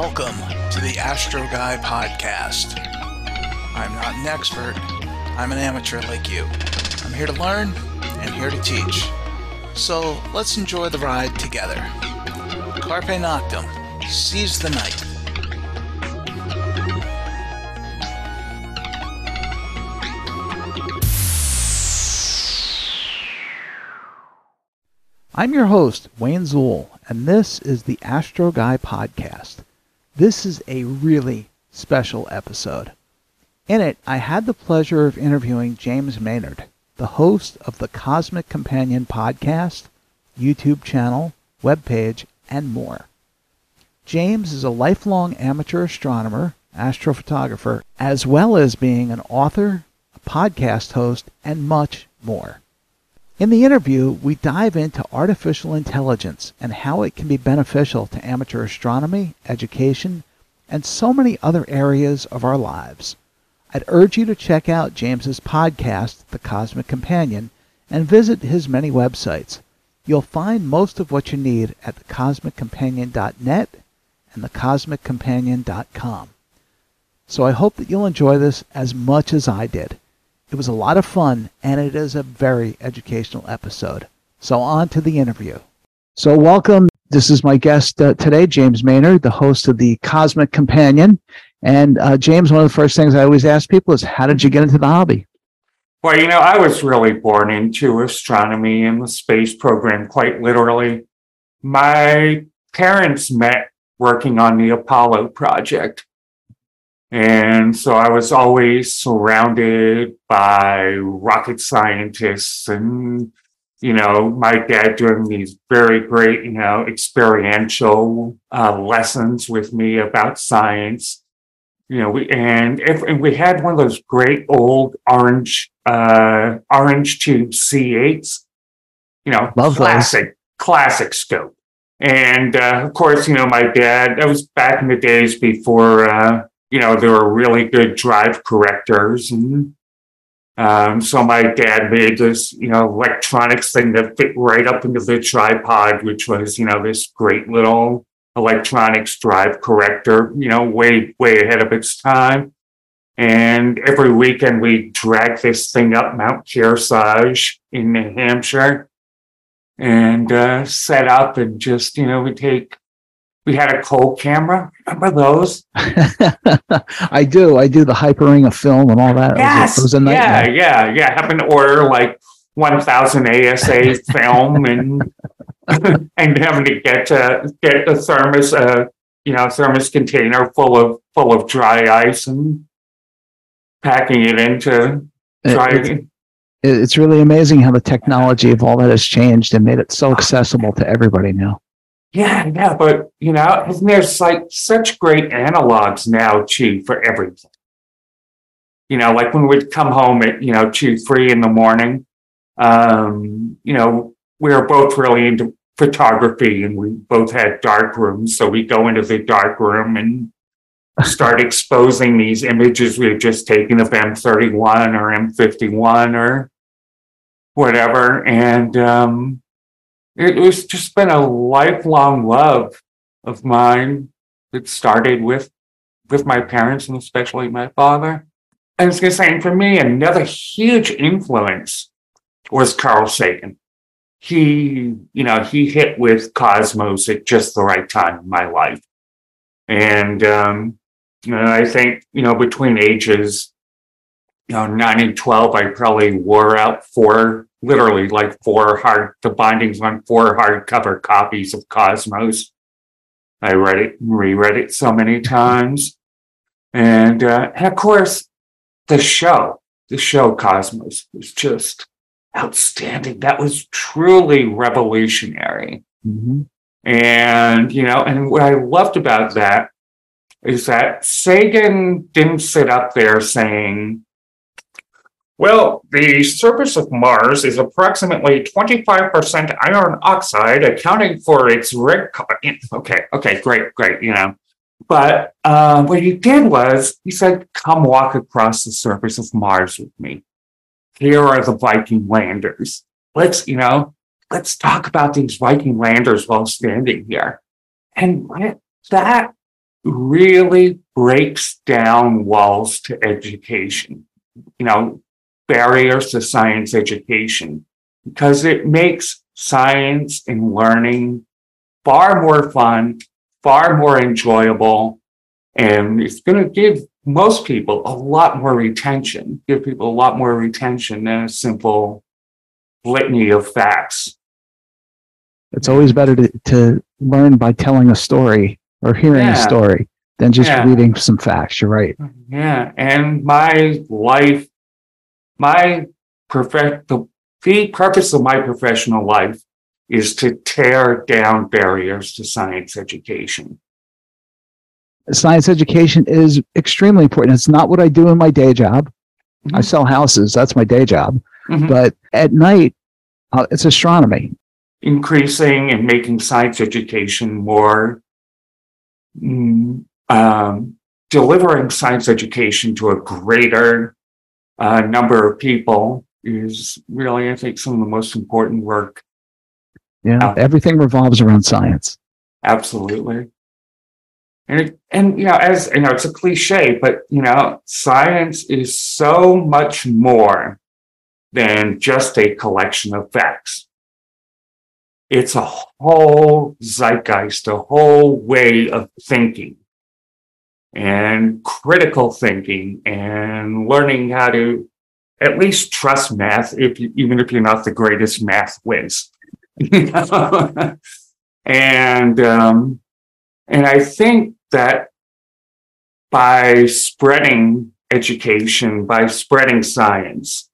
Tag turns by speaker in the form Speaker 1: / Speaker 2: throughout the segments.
Speaker 1: Welcome to the Astro Guy podcast. I'm not an expert, I'm an amateur like you. I'm here to learn and here to teach. So let's enjoy the ride together. Carpe Noctem, seize the night.
Speaker 2: I'm your host, Wayne Zool, and this is the Astro Guy podcast. This is a really special episode. In it, I had the pleasure of interviewing James Maynard, the host of the Cosmic Companion podcast, YouTube channel, webpage, and more. James is a lifelong amateur astronomer, astrophotographer, as well as being an author, a podcast host, and much more. In the interview, we dive into artificial intelligence and how it can be beneficial to amateur astronomy, education, and so many other areas of our lives. I'd urge you to check out James's podcast, The Cosmic Companion, and visit his many websites. You'll find most of what you need at thecosmiccompanion.net and thecosmiccompanion.com. So I hope that you'll enjoy this as much as I did. It was a lot of fun, and it is a very educational episode. So, on to the interview. So, welcome. This is my guest uh, today, James Maynard, the host of the Cosmic Companion. And, uh, James, one of the first things I always ask people is, How did you get into the hobby?
Speaker 3: Well, you know, I was really born into astronomy and the space program, quite literally. My parents met working on the Apollo project. And so I was always surrounded by rocket scientists and, you know, my dad doing these very great, you know, experiential uh, lessons with me about science. You know, we, and, if, and we had one of those great old orange, uh, orange tube C8s, you know,
Speaker 2: Love
Speaker 3: classic, those. classic scope. And, uh, of course, you know, my dad, that was back in the days before, uh, you know, there were really good drive correctors. And um, so my dad made this, you know, electronics thing that fit right up into the tripod, which was, you know, this great little electronics drive corrector, you know, way, way ahead of its time. And every weekend we drag this thing up Mount Kearsarge in New Hampshire and uh, set up and just, you know, we take we had a cold camera. Remember those?
Speaker 2: I do. I do the hypering of film and all that.
Speaker 3: Yes. It was a, it was a nightmare. Yeah, yeah, yeah. Having to order like 1,000 ASA film and and having to get uh, get the thermos, uh, you know, thermos container full of full of dry ice and packing it into dry.
Speaker 2: It, it's really amazing how the technology of all that has changed and made it so accessible to everybody now.
Speaker 3: Yeah, yeah, but you know, there's like such great analogs now too for everything. You know, like when we'd come home at you know two, three in the morning. Um, you know, we were both really into photography, and we both had dark rooms, so we go into the dark room and start exposing these images we had just taken of M31 or M51 or whatever, and um, it was just been a lifelong love of mine that started with with my parents and especially my father. I was going to say, for me, another huge influence was Carl Sagan. He, you know, he hit with Cosmos at just the right time in my life. And, um, you know, I think, you know, between ages, you know, nine and 12, I probably wore out four literally like four hard, the bindings on four hardcover copies of Cosmos. I read it, reread it so many times. And, uh, and of course, the show, the show Cosmos was just outstanding. That was truly revolutionary. Mm-hmm. And, you know, and what I loved about that is that Sagan didn't sit up there saying, well, the surface of Mars is approximately 25% iron oxide, accounting for its red color. Okay, okay, great, great, you know. But uh, what he did was he said, Come walk across the surface of Mars with me. Here are the Viking landers. Let's, you know, let's talk about these Viking landers while standing here. And that really breaks down walls to education, you know, barriers to science education, because it makes science and learning far more fun, far more enjoyable, and it's going to give most people a lot more retention, give people a lot more retention than a simple litany of facts.
Speaker 2: It's always better to, to learn by telling a story or hearing yeah. a story than just yeah. reading some facts. You're right.
Speaker 3: Yeah. And my life, my perfect, the, the purpose of my professional life is to tear down barriers to science education.
Speaker 2: Science education is extremely important. It's not what I do in my day job. Mm-hmm. I sell houses. That's my day job. Mm-hmm. But at night, uh, it's astronomy.
Speaker 3: Increasing and making science education more, mm, um, delivering science education to a greater uh, number of people is really, I think, some of the most important work.
Speaker 2: Yeah, everything revolves around science.
Speaker 3: Absolutely. And, it, and you know, as you know, it's a cliche, but you know, science is so much more than just a collection of facts. It's a whole zeitgeist, a whole way of thinking and critical thinking and learning how to at least trust math, if you, even if you're not the greatest math whiz. and um, and I think that by spreading education, by spreading science,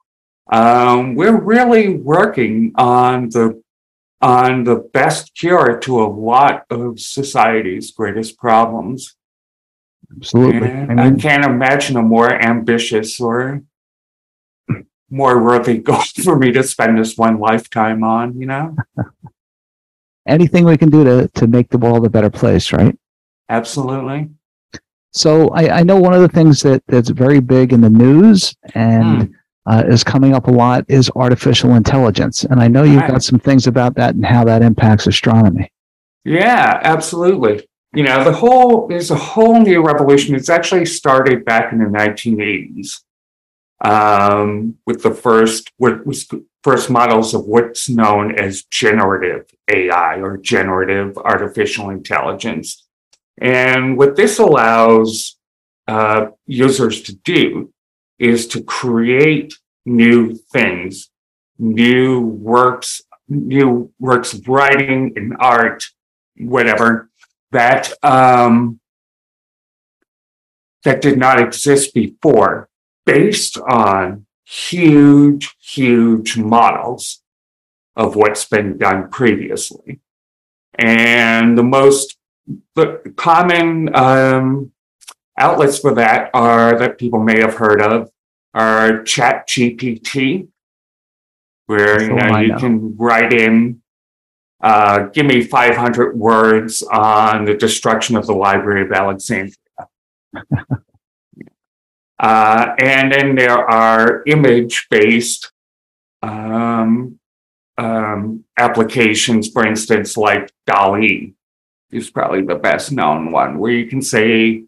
Speaker 3: um, we're really working on the on the best cure to a lot of society's greatest problems.
Speaker 2: Absolutely.
Speaker 3: I, mean, I can't imagine a more ambitious or more worthy goal for me to spend this one lifetime on, you know?
Speaker 2: Anything we can do to, to make the world a better place, right?
Speaker 3: Absolutely.
Speaker 2: So I, I know one of the things that, that's very big in the news and mm. uh, is coming up a lot is artificial intelligence. And I know you've right. got some things about that and how that impacts astronomy.
Speaker 3: Yeah, absolutely you know, the whole, there's a whole new revolution. It's actually started back in the 1980s um, with the first, what was first models of what's known as generative AI or generative artificial intelligence. And what this allows uh, users to do is to create new things, new works, new works of writing and art, whatever, that um, that did not exist before, based on huge, huge models of what's been done previously. And the most the common um, outlets for that are that people may have heard of are Chat GPT, where you know, you know can write in uh, give me 500 words on the destruction of the Library of Alexandria. uh, and then there are image based um, um, applications, for instance, like DALL-E is probably the best known one, where you can say,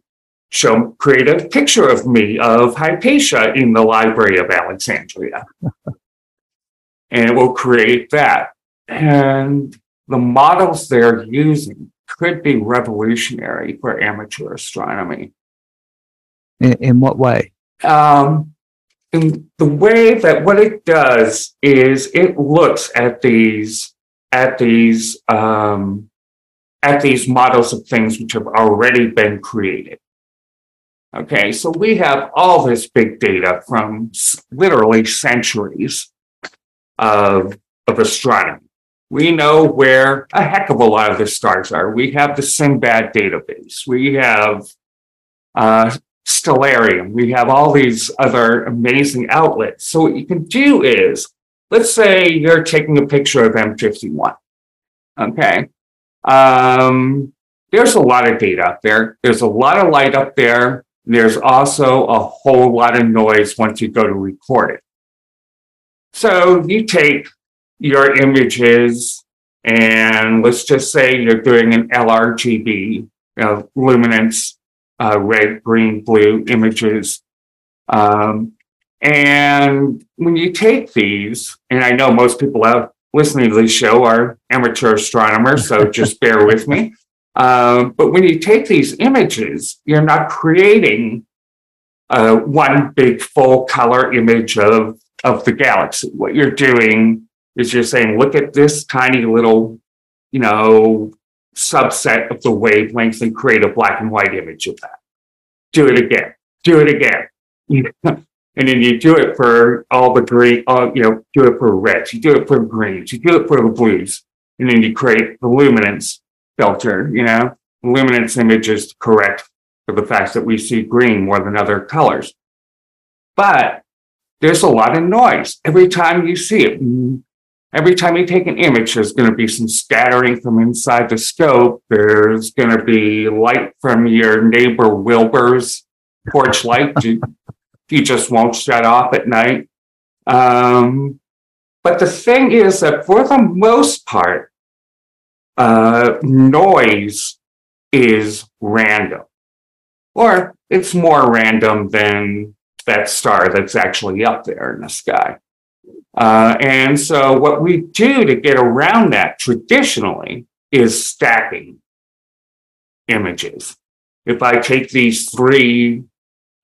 Speaker 3: show, create a picture of me of Hypatia in the Library of Alexandria. and it will create that. And the models they're using could be revolutionary for amateur astronomy.
Speaker 2: In, in what way?
Speaker 3: Um, in the way that what it does is it looks at these at these um, at these models of things which have already been created. Okay, so we have all this big data from literally centuries of, of astronomy. We know where a heck of a lot of the stars are. We have the SIMBAD database. We have uh, Stellarium. We have all these other amazing outlets. So what you can do is, let's say you're taking a picture of M51. Okay. Um, there's a lot of data up there. There's a lot of light up there. There's also a whole lot of noise once you go to record it. So you take your images, and let's just say you're doing an LRGB, you know, luminance uh, red, green, blue images. Um, and when you take these, and I know most people out listening to this show are amateur astronomers, so just bear with me. Um, but when you take these images, you're not creating uh, one big full color image of, of the galaxy. What you're doing is you're saying, look at this tiny little, you know, subset of the wavelength and create a black and white image of that. Do it again. Do it again. and then you do it for all the green, all, you know, do it for reds, you do it for greens, you do it for the blues, and then you create the luminance filter, you know, luminance image is correct for the fact that we see green more than other colors. But there's a lot of noise every time you see it. Every time you take an image, there's going to be some scattering from inside the scope. There's going to be light from your neighbor Wilbur's porch light. he just won't shut off at night. Um, but the thing is that for the most part, uh, noise is random, or it's more random than that star that's actually up there in the sky. Uh, and so, what we do to get around that traditionally is stacking images. If I take these three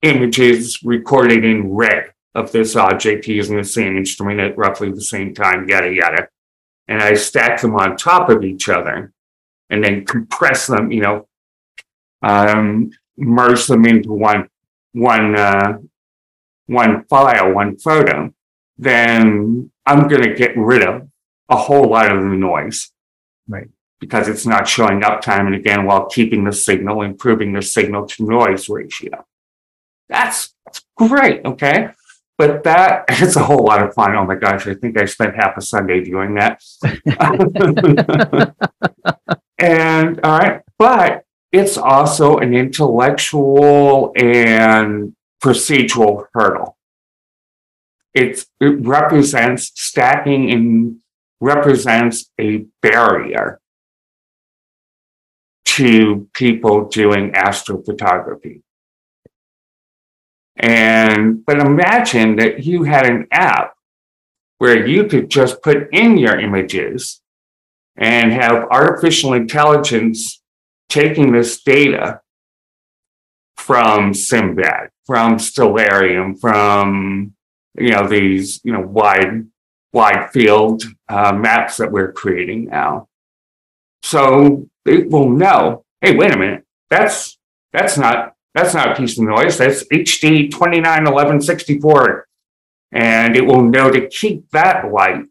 Speaker 3: images recorded in red of this object using the same instrument at roughly the same time, yada, yada. And I stack them on top of each other and then compress them, you know, um, merge them into one, one, uh, one file, one photo, then I'm going to get rid of a whole lot of the noise.
Speaker 2: Right.
Speaker 3: Because it's not showing up time and again while keeping the signal, improving the signal to noise ratio. That's, that's great. Okay. But that is a whole lot of fun. Oh my gosh, I think I spent half a Sunday doing that. and all right, but it's also an intellectual and procedural hurdle. It represents stacking and represents a barrier to people doing astrophotography. And, but imagine that you had an app where you could just put in your images and have artificial intelligence taking this data from SIMBAD, from Stellarium, from, you know, these, you know, wide, wide field uh, maps that we're creating now. So it will know, hey, wait a minute, that's, that's not that's not a piece of noise. That's HD 291164. And it will know to keep that light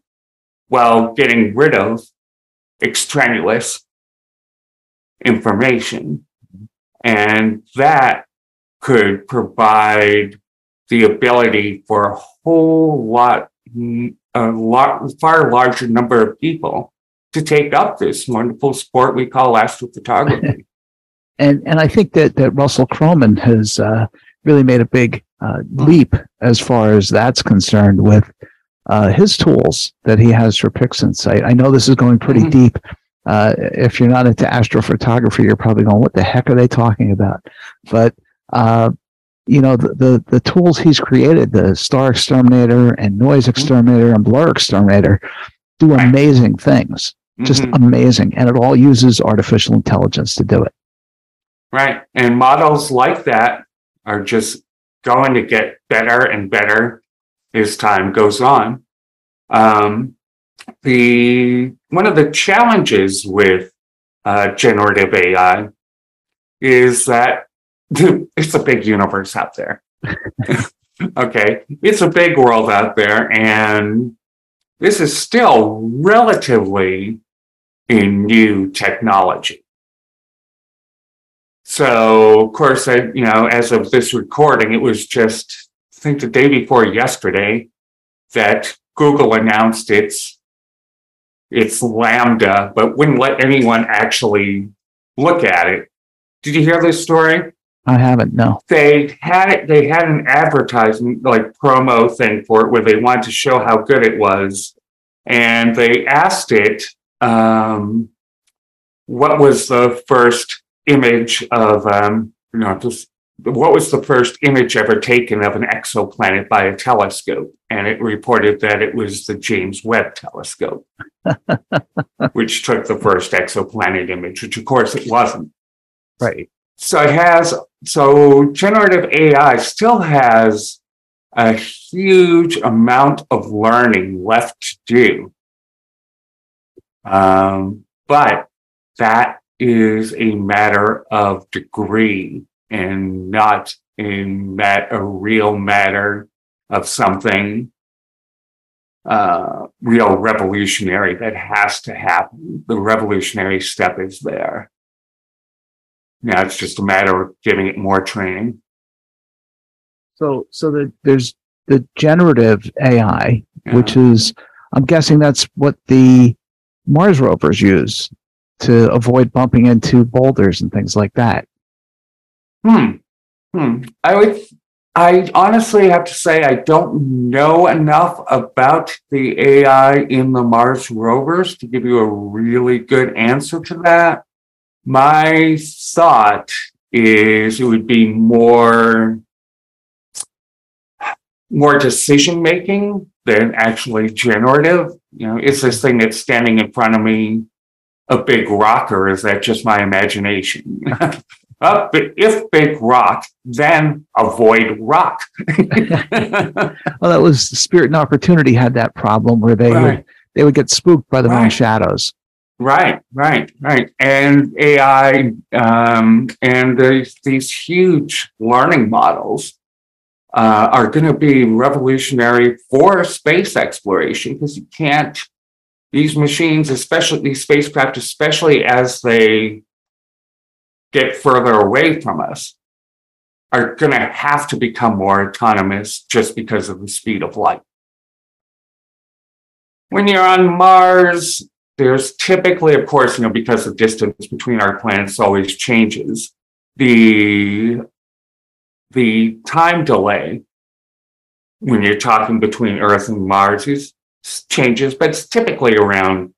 Speaker 3: while getting rid of extraneous information. And that could provide the ability for a whole lot, a lot, far larger number of people to take up this wonderful sport we call astrophotography.
Speaker 2: and and I think that that Russell Croman has uh, really made a big uh, leap as far as that's concerned with uh, his tools that he has for PixInsight. I know this is going pretty mm-hmm. deep. Uh, if you're not into astrophotography, you're probably going, "What the heck are they talking about?" But uh, you know the, the, the tools he's created, the StarXTerminator and Noise mm-hmm. Exterminator and BlurXTerminator, do amazing things. Just mm-hmm. amazing, and it all uses artificial intelligence to do it.
Speaker 3: Right. And models like that are just going to get better and better as time goes on. Um, the one of the challenges with uh, generative AI is that it's a big universe out there. okay, it's a big world out there, and this is still relatively a new technology. So, of course, I, you know, as of this recording, it was just, I think the day before yesterday that Google announced its, its LaMDA, but wouldn't let anyone actually look at it. Did you hear this story?
Speaker 2: I haven't, no.
Speaker 3: They had it, they had an advertisement, like promo thing for it where they wanted to show how good it was. And they asked it, um, what was the first image of um, you know, just what was the first image ever taken of an exoplanet by a telescope? And it reported that it was the James Webb telescope, which took the first exoplanet image, which of course it wasn't.
Speaker 2: Right.
Speaker 3: So it has, so generative AI still has a huge amount of learning left to do. Um, but that is a matter of degree and not in that a real matter of something uh, real revolutionary that has to happen. The revolutionary step is there. Now it's just a matter of giving it more training.
Speaker 2: So, so the, there's the generative AI,
Speaker 3: Yeah.
Speaker 2: which is, I'm guessing that's what the Mars rovers use to avoid bumping into boulders and things like that.
Speaker 3: Hmm. Hmm. I would. I honestly have to say I don't know enough about the AI in the Mars rovers to give you a really good answer to that. My thought is it would be more more decision making than actually generative. You know, is this thing that's standing in front of me a big rock or is that just my imagination? Uh, but if big rock, then avoid rock.
Speaker 2: Well, that was Spirit and Opportunity had that problem where they would, they would get spooked by the moon shadows.
Speaker 3: Right, right, right. And AI um, and these, these huge learning models uh, are going to be revolutionary for space exploration because you can't, these machines, especially these spacecraft, especially as they get further away from us, are going to have to become more autonomous just because of the speed of light. When you're on Mars, there's typically, of course, you know, because the distance between our planets always changes, the the time delay when you're talking between Earth and Mars is changes, but it's typically around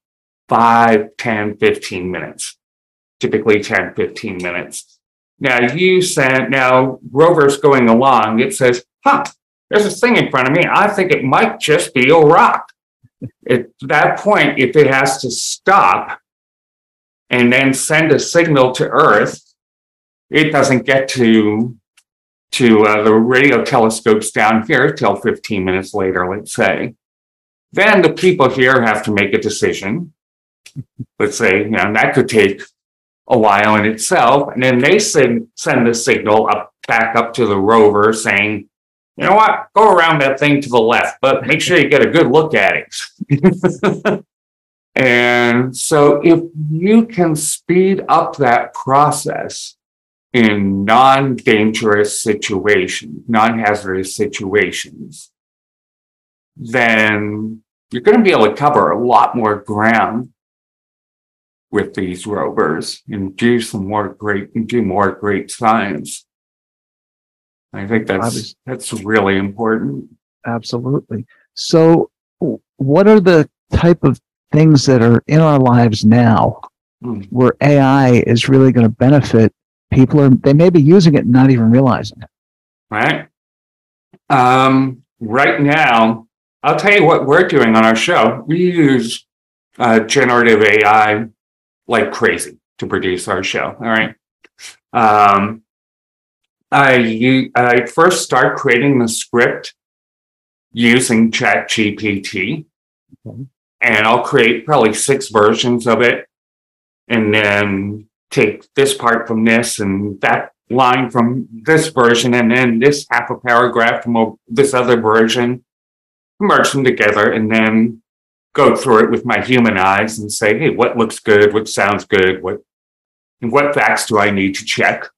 Speaker 3: 5, 10, 15 minutes. Typically 10, 15 minutes. Now you sent now rovers going along, it says, huh, there's this thing in front of me. I think it might just be a rock. At that point, if it has to stop and then send a signal to Earth, it doesn't get to to uh, the radio telescopes down here till 15 minutes later, let's say. Then the people here have to make a decision. Let's say, you know, that could take a while in itself. And then they send, send the signal up back up to the rover saying, you know what, go around that thing to the left, but make sure you get a good look at it. and so if you can speed up that process in non-dangerous situations, non-hazardous situations, then you're going to be able to cover a lot more ground with these rovers and do some more great do more great science. I think that's
Speaker 2: Obvious-
Speaker 3: that's really important.
Speaker 2: Absolutely. So, what are the type of things that are in our lives now
Speaker 3: Hmm.
Speaker 2: where AI is really going to benefit people? Are they may be using it and not even realizing it?
Speaker 3: right? Um, right now, I'll tell you what we're doing on our show. We use uh, generative AI like crazy to produce our show. All right. Um, I I first start creating the script using ChatGPT,
Speaker 2: Okay.
Speaker 3: and I'll create probably six versions of it, and then take this part from this and that line from this version, and then this half a paragraph from this other version, merge them together, and then go through it with my human eyes and say, hey, what looks good, what sounds good, what and what facts do I need to check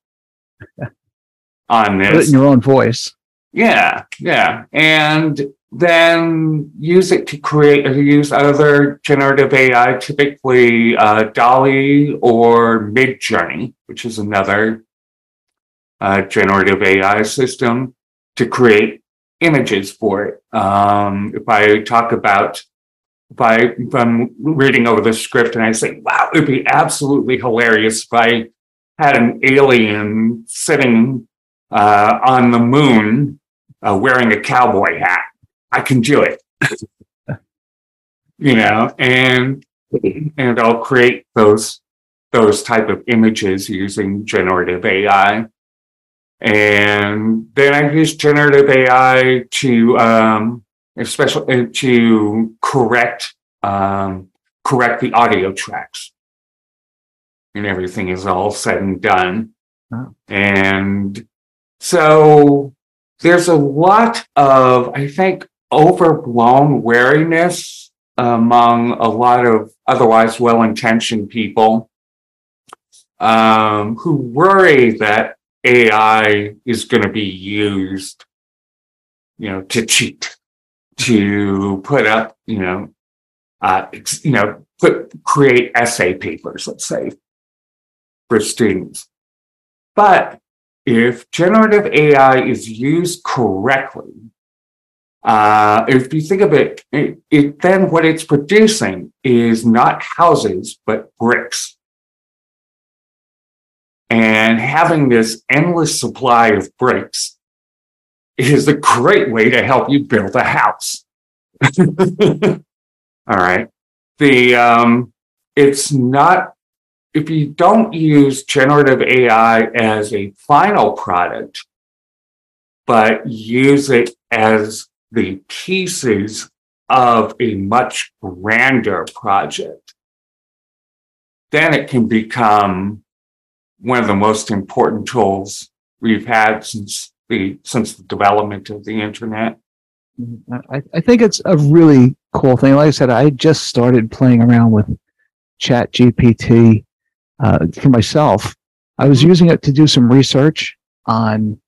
Speaker 3: on
Speaker 2: Put it in your own voice.
Speaker 3: Yeah, yeah. And then use it to create or use other generative AI, typically uh, DALL-E or Midjourney, which is another uh, generative AI system to create images for it. Um, if I talk about if, I, if I'm reading over the script and I say, wow, it'd be absolutely hilarious if I had an alien sitting uh, on the moon uh, wearing a cowboy hat. I can do it. you know, and and I'll create those those type of images using generative AI. And then I use generative AI to um, especially uh, to correct um, correct the audio tracks. And everything is all said and done. Oh. And so there's a lot of, I think, overblown wariness among a lot of otherwise well intentioned people um, who worry that AI is going to be used, you know, to cheat, to put up, you know, uh, you know, put create essay papers, let's say, for students. But if generative AI is used correctly, uh, if you think of it, it, it, then what it's producing is not houses, but bricks. And having this endless supply of bricks is a great way to help you build a house. All right. The um, it's not if you don't use generative AI as a final product, but use it as the pieces of a much grander project, then it can become one of the most important tools we've had since the since the development of the internet.
Speaker 2: I, I think it's a really cool thing. Like I said, I just started playing around with Chat GPT uh, for myself. I was mm-hmm. using it to do some research on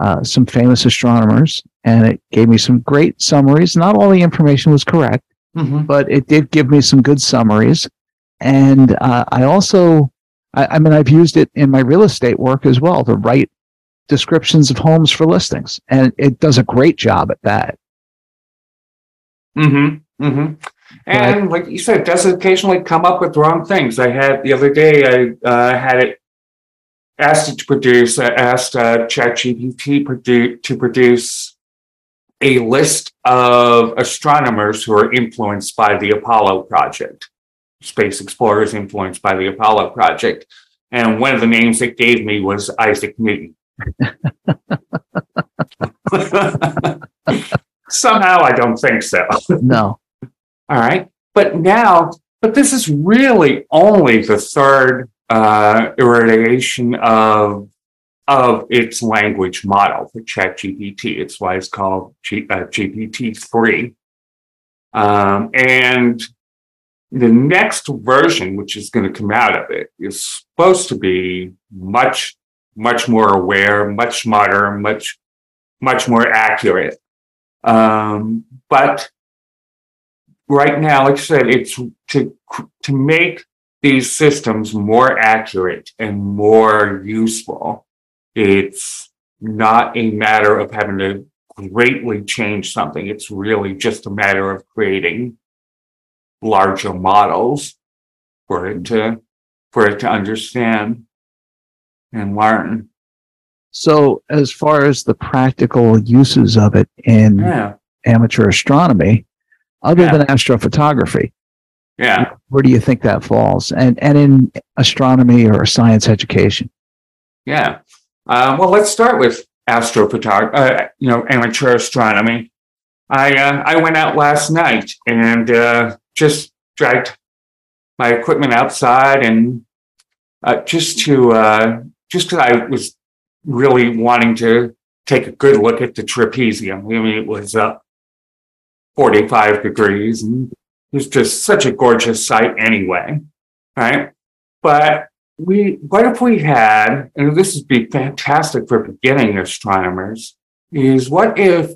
Speaker 2: uh, some famous astronomers, and it gave me some great summaries. Not all the information was correct, mm-hmm. but it did give me some good summaries. And uh, I also, I, I, mean, I've used it in my real estate work as well to write descriptions of homes for listings, and it does a great job at that.
Speaker 3: Hmm. Hmm. And like you said, it does occasionally come up with wrong things. I had the other day, I uh, had it asked it to produce, I asked uh, ChatGPT produ- to produce a list of astronomers who are influenced by the Apollo project, space explorers influenced by the Apollo project. And one of the names it gave me was Isaac Newton. Somehow I don't think so.
Speaker 2: No.
Speaker 3: All right. But now, but this is really only the third uh, iteration of of its language model for ChatGPT. It's why it's called G, uh, GPT-3. Um, and the next version, which is going to come out of it, is supposed to be much, much more aware, much smarter, much, much more accurate. Um, but right now, like I said, it's to to make these systems more accurate and more useful. It's not a matter of having to greatly change something. It's really just a matter of creating larger models for it to for it to understand and learn.
Speaker 2: So, as far as the practical uses of it in yeah. amateur astronomy, other yeah. than astrophotography,
Speaker 3: yeah,
Speaker 2: where do you think that falls? And and in astronomy or science education?
Speaker 3: Yeah, uh, well, let's start with astrophotography. Uh, you know, amateur astronomy. I uh, I went out last night and uh, just dragged my equipment outside and uh, just to uh, just because I was really wanting to take a good look at the trapezium. I mean, it was uh, 45 degrees and it's just such a gorgeous sight anyway, right? But we, what if we had, and this would be fantastic for beginning astronomers, is what if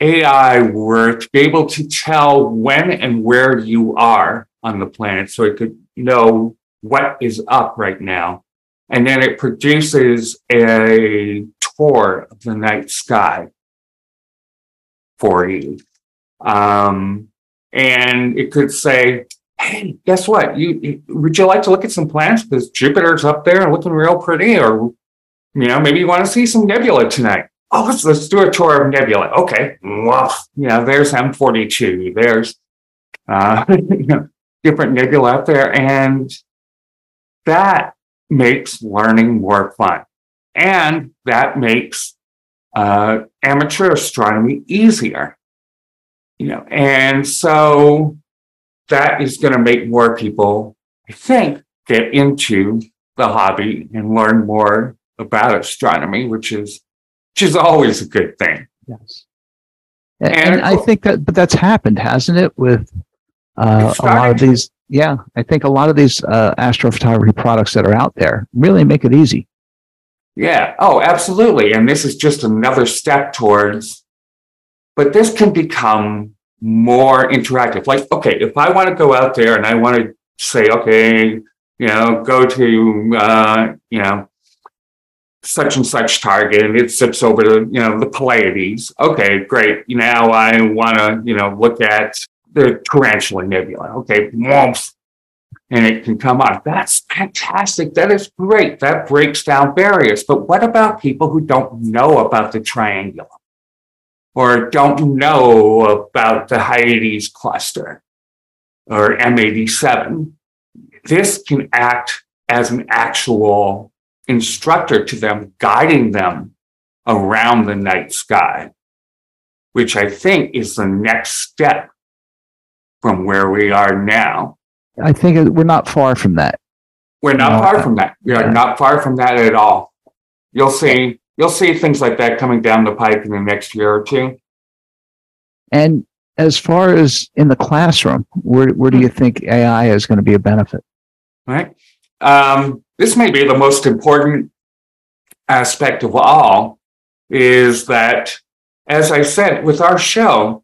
Speaker 3: AI were to be able to tell when and where you are on the planet so it could know what is up right now and then it produces a tour of the night sky for you. Um, and it could say, hey, guess what? You would you like to look at some planets because Jupiter's up there looking real pretty, or you know, maybe you want to see some nebula tonight. Oh, let's let's do a tour of nebula. Okay, well, yeah, there's M42. There's uh, you know, different nebula out there, and that makes learning more fun, and that makes uh, amateur astronomy easier. You know, and so that is going to make more people, I think, get into the hobby and learn more about astronomy, which is which is always a good thing.
Speaker 2: Yes. And, and I think that, but that's happened, hasn't it, with uh, a lot of these? Yeah, I think a lot of these uh, astrophotography products that are out there really make it easy.
Speaker 3: Yeah. Oh, absolutely. And this is just another step towards, but this can become more interactive. Like, okay, if I want to go out there and I want to say, okay, you know, go to, uh, you know, such and such target and it sits over the, you know, the Pleiades. Okay, great. Now I want to, you know, look at the Tarantula Nebula. Okay, whoops. And it can come on. That's fantastic. That is great. That breaks down barriers. But what about people who don't know about the triangular? Or don't know about the Hyades cluster or M87, this can act as an actual instructor to them, guiding them around the night sky, which I think is the next step from where we are now.
Speaker 2: I think we're not far from that.
Speaker 3: We're not no, far from that. We are yeah. not far from that at all. You'll see you'll see things like that coming down the pipe in the next year or two.
Speaker 2: And as far as in the classroom, where, where do you hmm. think AI is going to be a benefit?
Speaker 3: Right. Um, this may be the most important aspect of all is that, as I said, with our show,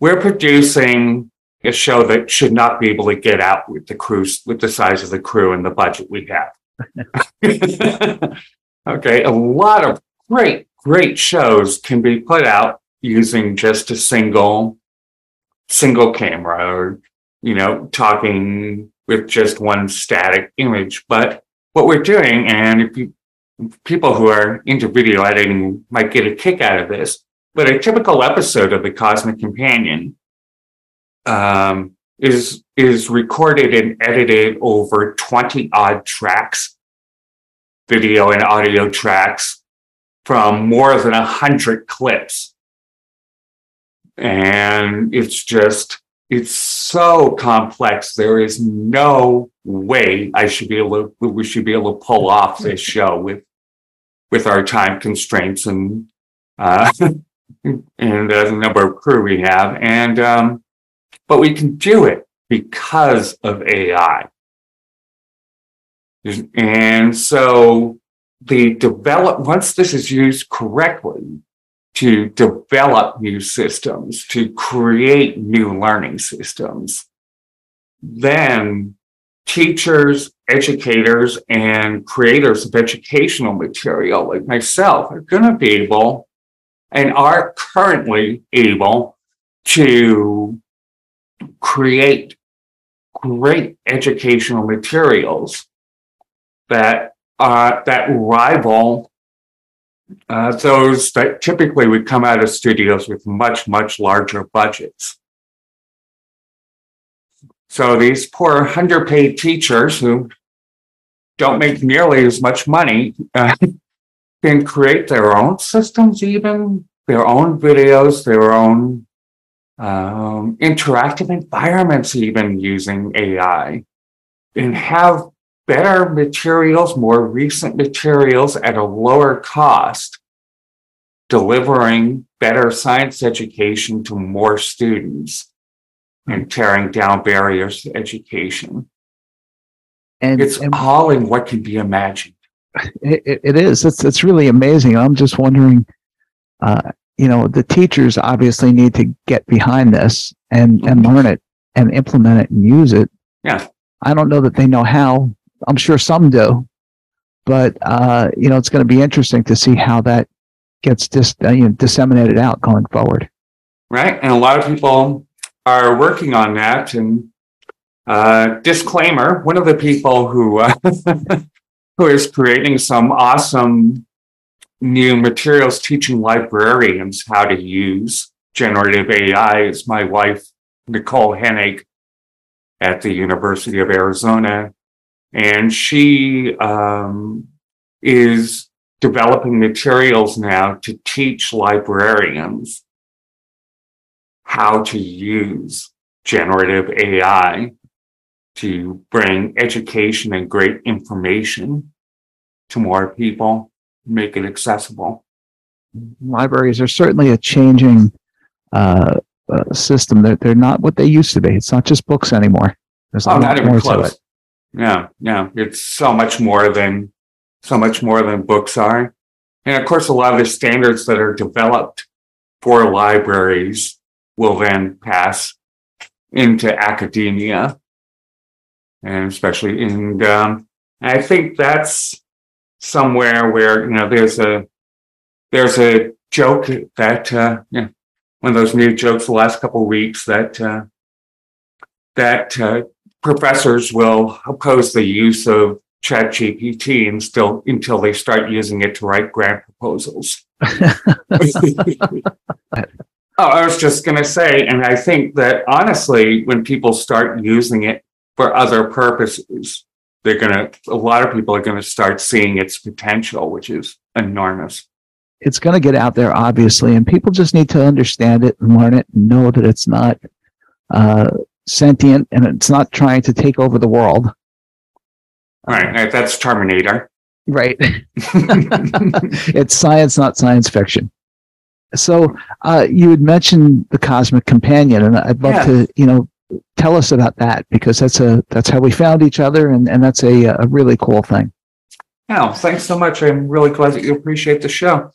Speaker 3: we're producing a show that should not be able to get out with the crew, with the size of the crew and the budget we have. okay. A lot of great, great shows can be put out using just a single single camera or you know talking with just one static image. But what we're doing and if you, people who are into video editing might get a kick out of this but a typical episode of the cosmic companion um, is is recorded and edited over 20 odd tracks video and audio tracks from more than a 100 clips and it's just, it's so complex. There is no way I should be able to, we should be able to pull off this show with, with our time constraints and, uh, and uh, the number of crew we have. And, um, but we can do it because of AI. And so the develop, once this is used correctly, to develop new systems, to create new learning systems, then teachers, educators, and creators of educational material like myself are going to be able and are currently able to create great educational materials that uh, that rival uh, those that typically would come out of studios with much, much larger budgets. So these poor underpaid teachers who don't make nearly as much money uh, can create their own systems, even their own videos, their own um, interactive environments, even using AI, and have better materials, more recent materials at a lower cost, delivering better science education to more students and tearing down barriers to education. And it's and all in what can be imagined.
Speaker 2: It, it is. It's, it's really amazing. I'm just wondering, uh, you know, the teachers obviously need to get behind this and, and learn it and implement it and use it.
Speaker 3: Yeah.
Speaker 2: I don't know that they know how I'm sure some do, but uh, you know, it's going to be interesting to see how that gets dis- uh, you know, disseminated out going forward.
Speaker 3: Right, and a lot of people are working on that, and Uh, disclaimer: One of the people who uh, who is creating some awesome new materials teaching librarians how to use generative AI is my wife, Nicole Hennig, at the University of Arizona. And she um, is developing materials now to teach librarians how to use generative AI to bring education and great information to more people, make it accessible.
Speaker 2: Libraries are certainly a changing uh, uh, system. They're, they're not what they used to be. It's not just books anymore.
Speaker 3: There's a oh, not even close. Yeah, yeah. It's so much more than so much more than books are. And of course, a lot of the standards that are developed for libraries will then pass into academia and especially in um, I think that's somewhere where you know there's a there's a joke that uh, know, one of those new jokes the last couple of weeks that uh, that uh, professors will oppose the use of ChatGPT and still until they start using it to write grant proposals. Oh, I was just going to say, and I think that honestly, when people start using it for other purposes, they're going to, a lot of people are going to start seeing its potential, which is enormous.
Speaker 2: It's going to get out there, obviously, and people just need to understand it and learn it and know that it's not uh, sentient and it's not trying to take over the world.
Speaker 3: Right. That's Terminator.
Speaker 2: Right. it's science, not science fiction. So uh, you had mentioned the Cosmic Companion, and I'd love yeah. to, you know, tell us about that because that's a that's how we found each other, and and that's a a really cool thing.
Speaker 3: Yeah, thanks so much. I'm really glad that you appreciate the show.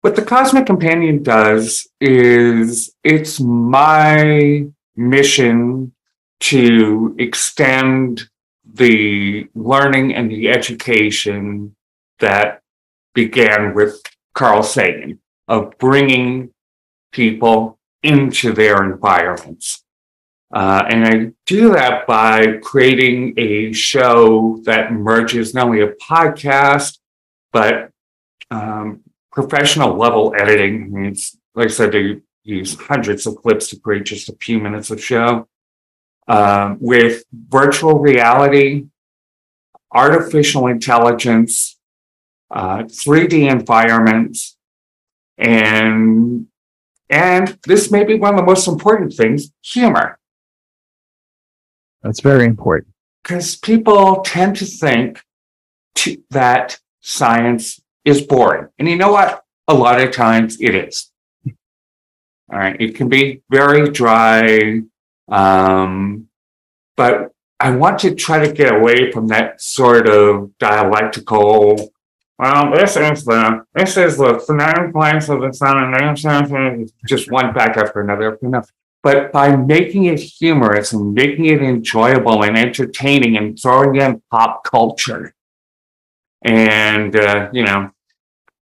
Speaker 3: What the Cosmic Companion does is it's my mission to extend the learning and the education that began with Carl Sagan of bringing people into their environments. Uh, and I do that by creating a show that merges not only a podcast, but um, professional level editing. I mean, it's, like I said, they use hundreds of clips to create just a few minutes of show. Uh, with virtual reality, artificial intelligence, uh, 3D environments, and and this may be one of the most important things humor.
Speaker 2: That's very important.
Speaker 3: Because people tend to think to, that science is boring. And you know what? A lot of times it is all right it can be very dry um, but i want to try to get away from that sort of dialectical well, this is the this is the nine planets of the sun, and just one back after another enough. But by making it humorous and making it enjoyable and entertaining and throwing in pop culture, and uh, you know,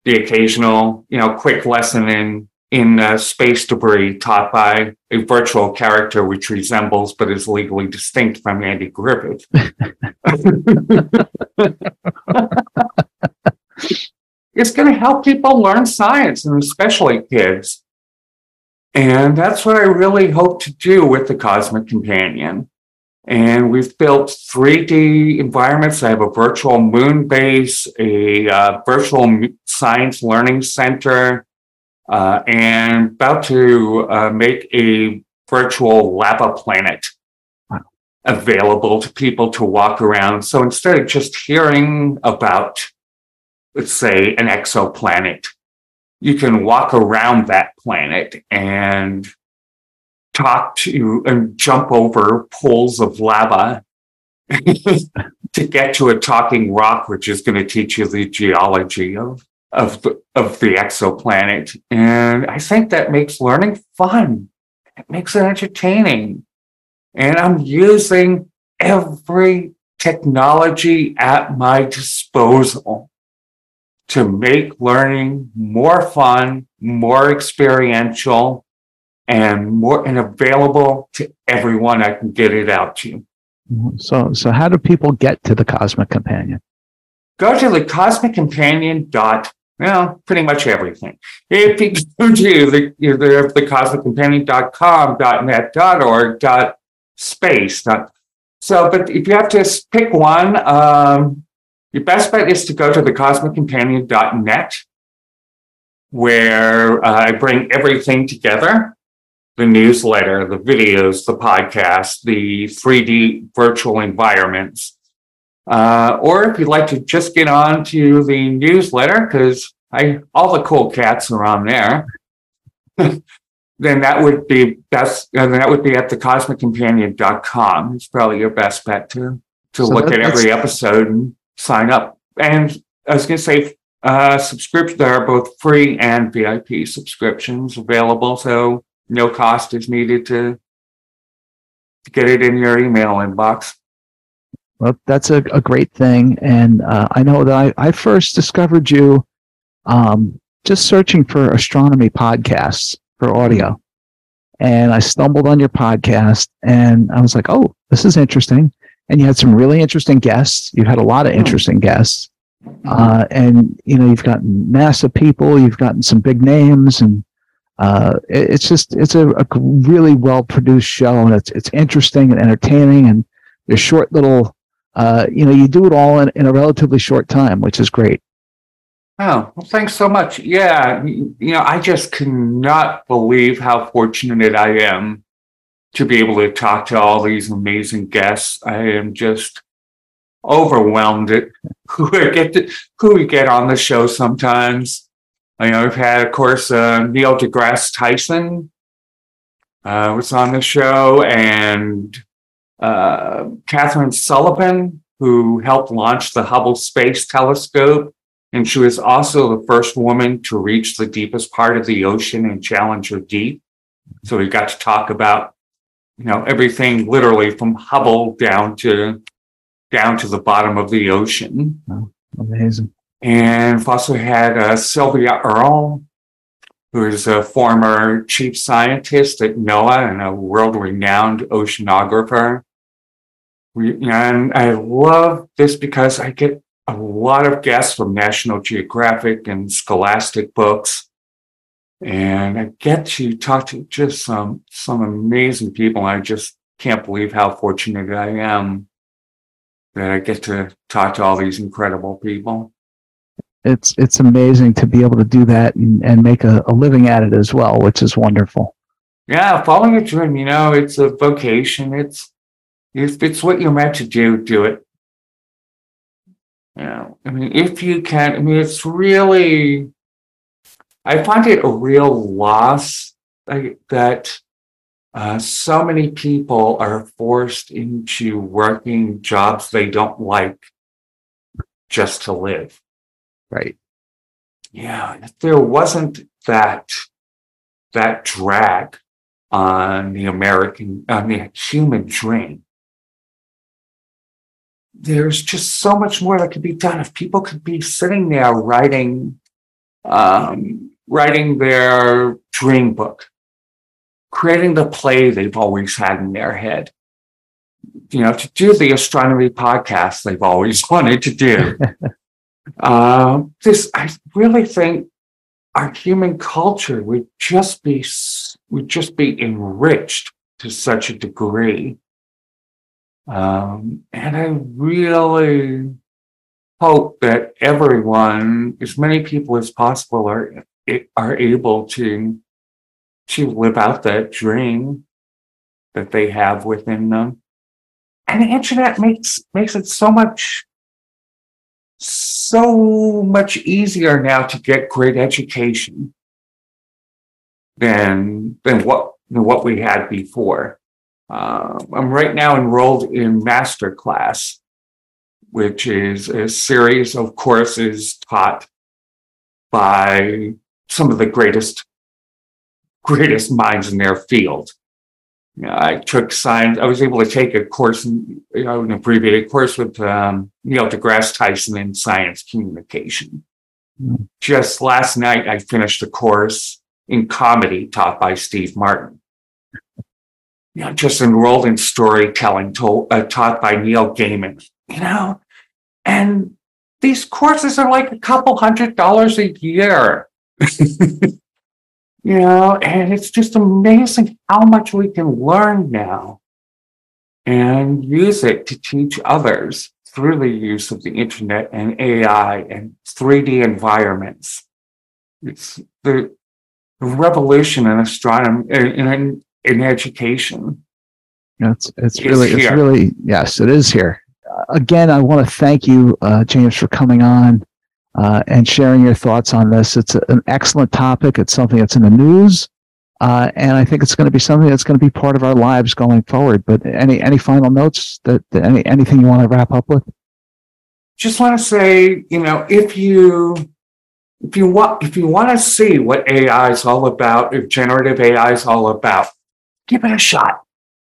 Speaker 3: the occasional you know quick lesson in in uh, space debris taught by a virtual character which resembles but is legally distinct from Andy Griffith. it's going to help people learn science and especially kids. And that's what I really hope to do with the Cosmic Companion. And we've built 3D environments. I have a virtual moon base, a uh, virtual science learning center, uh, and about to uh, make a virtual lava planet available to people to walk around. So instead of just hearing about let's say, an exoplanet, you can walk around that planet and talk to and jump over pools of lava to get to a talking rock, which is going to teach you the geology of of the, of the exoplanet. And I think that makes learning fun. It makes it entertaining. And I'm using every technology at my disposal to make learning more fun, more experiential, and more and available to everyone I can get it out to.
Speaker 2: So, so how do people get to the Cosmic Companion?
Speaker 3: Go to the Cosmic Companion dot well, pretty much everything. If you go to the, the, the cosmiccompanion.com, .net, .org, .space. Dot, so, but if you have to pick one, um, your best bet is to go to the cosmiccompanion.net, where uh, I bring everything together the newsletter, the videos, the podcast, the 3D virtual environments. Uh, or if you'd like to just get on to the newsletter, because I all the cool cats are on there, then that would be best. And that would be at thecosmiccompanion.com. It's probably your best bet to to so look at every episode and sign up. And I was going to say, uh, subscription. There are both free and VIP subscriptions available. So no cost is needed to, to get it in your email inbox.
Speaker 2: Well, that's a, a great thing. And uh, I know that I, I first discovered you um, just searching for astronomy podcasts for audio. And I stumbled on your podcast and I was like, oh, this is interesting. And you had some really interesting guests. You've had a lot of hmm. interesting guests. Uh, and, you know, you've gotten NASA people, you've gotten some big names and uh, it's just it's a, a really well produced show and it's it's interesting and entertaining and there's short little uh, you know you do it all in, in a relatively short time which is great.
Speaker 3: Oh well thanks so much. Yeah you know i just cannot believe how fortunate i am to be able to talk to all these amazing guests. I am just overwhelmed at who I get to, who we get on the show sometimes. You know, we've had, of course, uh, Neil deGrasse Tyson uh, was on the show, and uh, Kathryn Sullivan, who helped launch the Hubble Space Telescope. And she was also the first woman to reach the deepest part of the ocean in Challenger Deep. So we got to talk about, you know, everything literally from Hubble down to down to the bottom of the ocean.
Speaker 2: Oh, amazing.
Speaker 3: And we've also had uh, Sylvia Earle, who is a former chief scientist at NOAA and a world renowned oceanographer. We, and I love this because I get a lot of guests from National Geographic and Scholastic books. And I get to talk to just some, some amazing people. I just can't believe how fortunate I am that I get to talk to all these incredible people
Speaker 2: it's it's amazing to be able to do that and, and make a, a living at it as well, which is wonderful.
Speaker 3: Yeah, following a dream, you know, it's a vocation. It's if it's what you're meant to do, do it. You know, I mean, if you can, I mean, it's really, I find it a real loss like, that uh, so many people are forced into working jobs they don't like just to live.
Speaker 2: Right.
Speaker 3: Yeah, if there wasn't that that drag on the American, on the human dream, there's just so much more that could be done. If people could be sitting there writing, um, writing their dream book, creating the play they've always had in their head, you know, to do the astronomy podcast they've always wanted to do. Uh, this, I really think our human culture would just be would just be enriched to such a degree. Um, and I really hope that everyone, as many people as possible, are are able to to live out that dream that they have within them. And the internet makes makes it so much so much easier now to get great education than than what than what we had before. Uh, I'm right now enrolled in master class, which is a series of courses taught by some of the greatest greatest minds in their field. You know, I took science. I was able to take a course, in, you know, an abbreviated course with um, Neil deGrasse Tyson in science communication. Mm-hmm. Just last night, I finished a course in comedy taught by Steve Martin. You know, just enrolled in storytelling told, uh, taught by Neil Gaiman, you know, and these courses are like a couple hundred dollars a year. you know, and it's just amazing how much we can learn now and use it to teach others through the use of the internet and AI and 3D environments. It's the revolution in astronomy in, in education.
Speaker 2: It's it's really it's really yes, it is here. Uh, again, I want to thank you, uh, James, for coming on uh, and sharing your thoughts on this. It's a, an excellent topic. It's something that's in the news, uh, and I think it's going to be something that's going to be part of our lives going forward. But any any final notes that, that any anything you want to wrap up with?
Speaker 3: Just want to say, you know, if you if you want if you want to see what AI is all about, if generative AI is all about, give it a shot.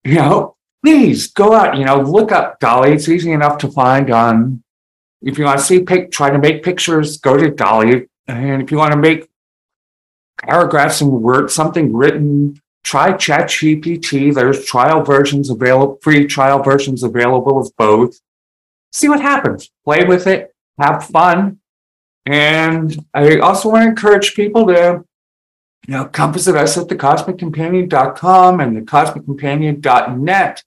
Speaker 3: You know, please go out, you know, look up DALL-E. It's easy enough to find on if you want to see pic try to make pictures, go to DALL-E. And if you want to make paragraphs and words, something written, try ChatGPT. There's trial versions available, free trial versions available of both. See what happens. Play with it, have fun. And I also want to encourage people to, you know, come visit us at thecosmiccompanion.com and thecosmiccompanion.net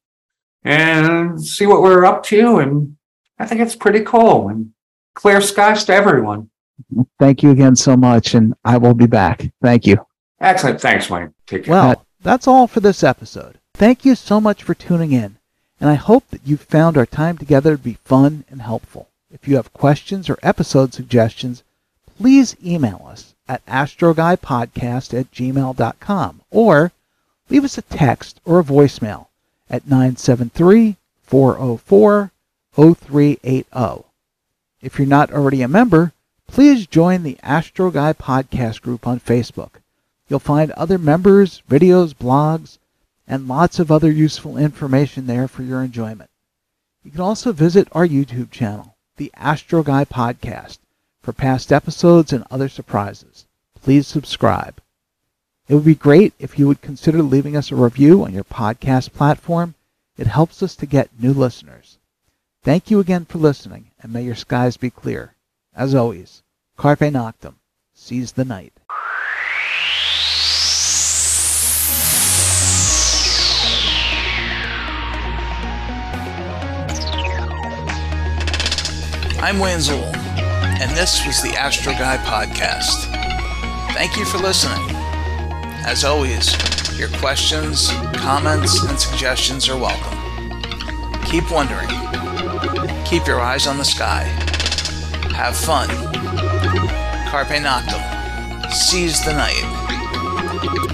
Speaker 3: and see what we're up to. And I think it's pretty cool and clear skies to everyone.
Speaker 2: Thank you again so much, and I will be back. Thank you.
Speaker 3: Excellent. Thanks, Wayne. Take care.
Speaker 2: Well, that's all for this episode. Thank you so much for tuning in, and I hope that you found our time together to be fun and helpful. If you have questions or episode suggestions, please email us at astroguypodcast at gmail.com or leave us a text or a voicemail at 973 404 0380. If you're not already a member, please join the Astro Guy podcast group on Facebook. You'll find other members, videos, blogs, and lots of other useful information there for your enjoyment. You can also visit our YouTube channel, the Astro Guy Podcast, for past episodes and other surprises. Please subscribe. It would be great if you would consider leaving us a review on your podcast platform. It helps us to get new listeners. Thank you again for listening, and may your skies be clear. As always, Carpe Noctem, seize the night.
Speaker 1: I'm Zuhl, and this was the Astro Guy Podcast. Thank you for listening. As always, your questions, comments, and suggestions are welcome. Keep wondering. Keep your eyes on the sky have fun. Carpe Noctem. Seize the night.